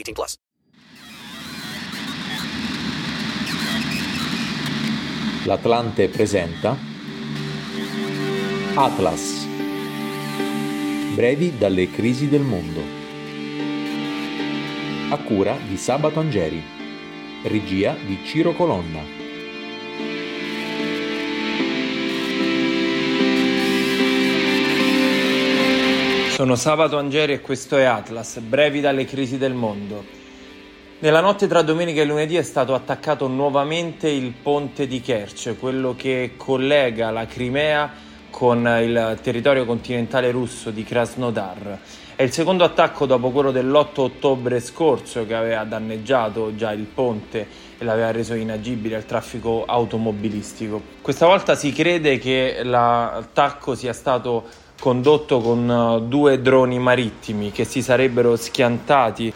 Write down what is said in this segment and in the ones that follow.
18 plus. L'Atlante presenta Atlas. Brevi dalle crisi del mondo. A cura di Sabato Angeri. Regia di Ciro Colonna. Sono Sabato Angeri e questo è Atlas, brevi dalle crisi del mondo. Nella notte tra domenica e lunedì è stato attaccato nuovamente il ponte di Kerch, quello che collega la Crimea con il territorio continentale russo di Krasnodar. È il secondo attacco dopo quello dell'8 ottobre scorso che aveva danneggiato già il ponte e l'aveva reso inagibile al traffico automobilistico. Questa volta si crede che l'attacco sia stato condotto con due droni marittimi che si sarebbero schiantati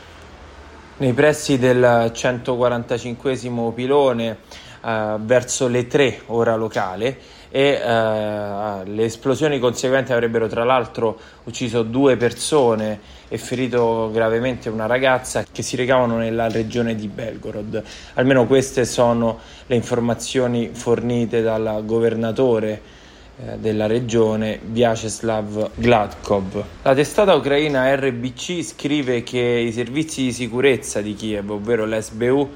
nei pressi del 145 pilone eh, verso le 3 ora locale e eh, le esplosioni conseguenti avrebbero tra l'altro ucciso due persone e ferito gravemente una ragazza che si recavano nella regione di Belgorod. Almeno queste sono le informazioni fornite dal governatore eh, della regione Vyacheslav Gladkov. La testata ucraina RBC scrive che i servizi di sicurezza di Kiev, ovvero l'SBU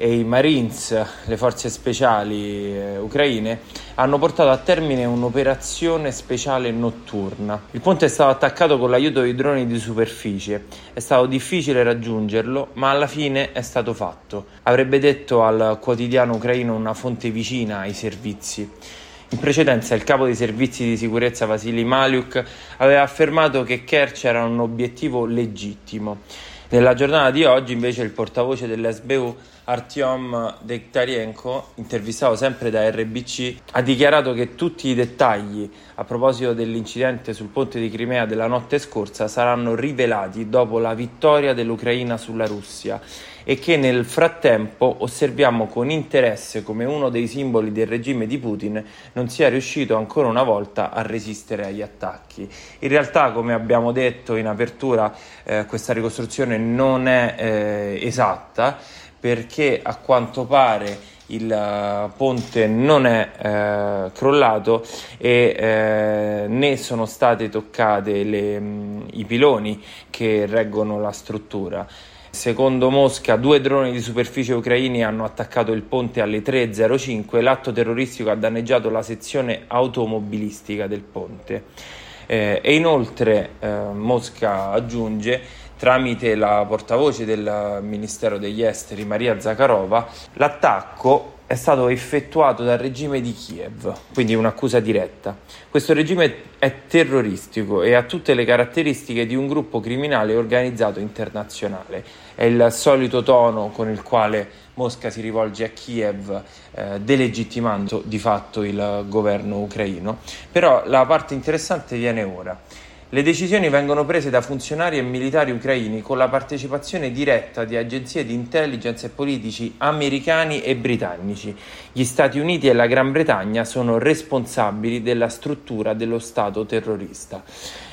e i Marines, le forze speciali eh, ucraine, hanno portato a termine un'operazione speciale notturna. Il ponte è stato attaccato con l'aiuto di droni di superficie. È stato difficile raggiungerlo, ma alla fine è stato fatto. Avrebbe detto al quotidiano ucraino una fonte vicina ai servizi. In precedenza il capo dei servizi di sicurezza Vasily Maliuk aveva affermato che Kerch era un obiettivo legittimo. Nella giornata di oggi invece il portavoce dell'SBU Artyom Dekhtarienko, intervistato sempre da RBC, ha dichiarato che tutti i dettagli a proposito dell'incidente sul ponte di Crimea della notte scorsa saranno rivelati dopo la vittoria dell'Ucraina sulla Russia e che nel frattempo osserviamo con interesse come uno dei simboli del regime di Putin non sia riuscito ancora una volta a resistere agli attacchi. In realtà, come abbiamo detto in apertura, eh, questa ricostruzione non è eh, esatta perché a quanto pare il uh, ponte non è eh, crollato e eh, né sono state toccate le, mh, i piloni che reggono la struttura. Secondo Mosca, due droni di superficie ucraini hanno attaccato il ponte alle 3.05 l'atto terroristico ha danneggiato la sezione automobilistica del ponte. Eh, e inoltre eh, Mosca aggiunge tramite la portavoce del Ministero degli Esteri Maria Zakharova, l'attacco è stato effettuato dal regime di Kiev, quindi un'accusa diretta. Questo regime è terroristico e ha tutte le caratteristiche di un gruppo criminale organizzato internazionale. È il solito tono con il quale Mosca si rivolge a Kiev, eh, delegittimando di fatto il governo ucraino. Però la parte interessante viene ora. Le decisioni vengono prese da funzionari e militari ucraini con la partecipazione diretta di agenzie di intelligence e politici americani e britannici. Gli Stati Uniti e la Gran Bretagna sono responsabili della struttura dello Stato terrorista.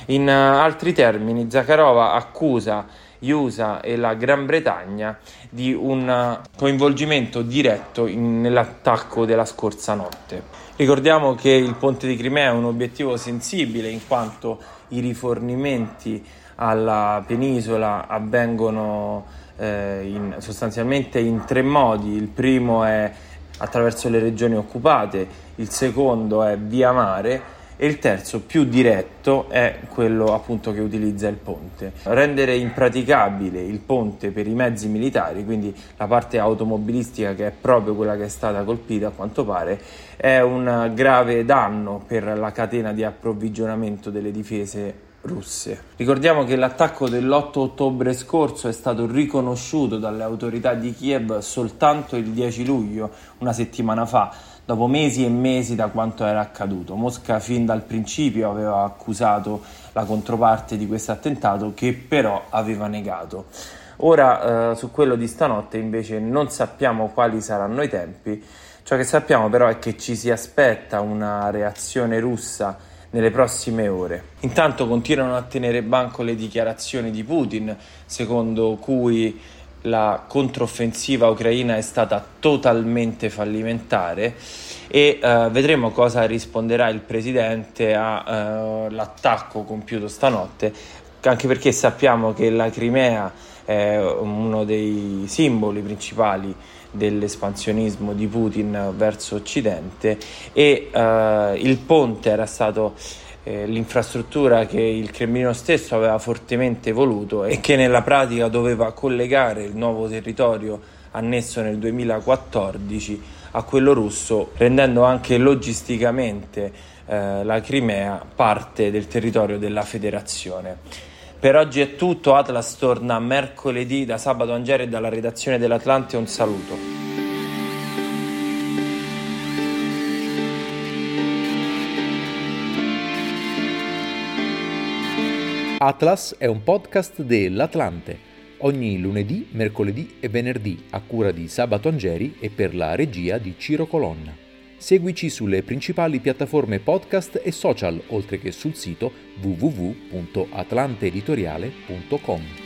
In uh, altri termini, Zakharova accusa gli USA e la Gran Bretagna di un uh, coinvolgimento diretto in, nell'attacco della scorsa notte. Ricordiamo che il ponte di Crimea è un obiettivo sensibile in quanto i rifornimenti alla penisola avvengono eh, in, sostanzialmente in tre modi. Il primo è attraverso le regioni occupate, il secondo è via mare e il terzo più diretto è quello appunto che utilizza il ponte. Rendere impraticabile il ponte per i mezzi militari, quindi la parte automobilistica che è proprio quella che è stata colpita a quanto pare, è un grave danno per la catena di approvvigionamento delle difese russe. Ricordiamo che l'attacco dell'8 ottobre scorso è stato riconosciuto dalle autorità di Kiev soltanto il 10 luglio, una settimana fa, dopo mesi e mesi da quanto era accaduto. Mosca fin dal principio aveva accusato la controparte di questo attentato che però aveva negato. Ora eh, su quello di stanotte invece non sappiamo quali saranno i tempi, ciò che sappiamo però è che ci si aspetta una reazione russa nelle prossime ore. Intanto continuano a tenere banco le dichiarazioni di Putin, secondo cui la controffensiva ucraina è stata totalmente fallimentare e uh, vedremo cosa risponderà il presidente all'attacco uh, compiuto stanotte, anche perché sappiamo che la Crimea è uno dei simboli principali dell'espansionismo di Putin verso Occidente e uh, il ponte era stato eh, l'infrastruttura che il Cremlino stesso aveva fortemente voluto e che nella pratica doveva collegare il nuovo territorio annesso nel 2014 a quello russo, rendendo anche logisticamente eh, la Crimea parte del territorio della federazione. Per oggi è tutto, Atlas torna mercoledì da Sabato Angere e dalla redazione dell'Atlante un saluto. Atlas è un podcast dell'Atlante. Ogni lunedì, mercoledì e venerdì a cura di Sabato Angeri e per la regia di Ciro Colonna. Seguici sulle principali piattaforme podcast e social, oltre che sul sito www.atlanteeditoriale.com.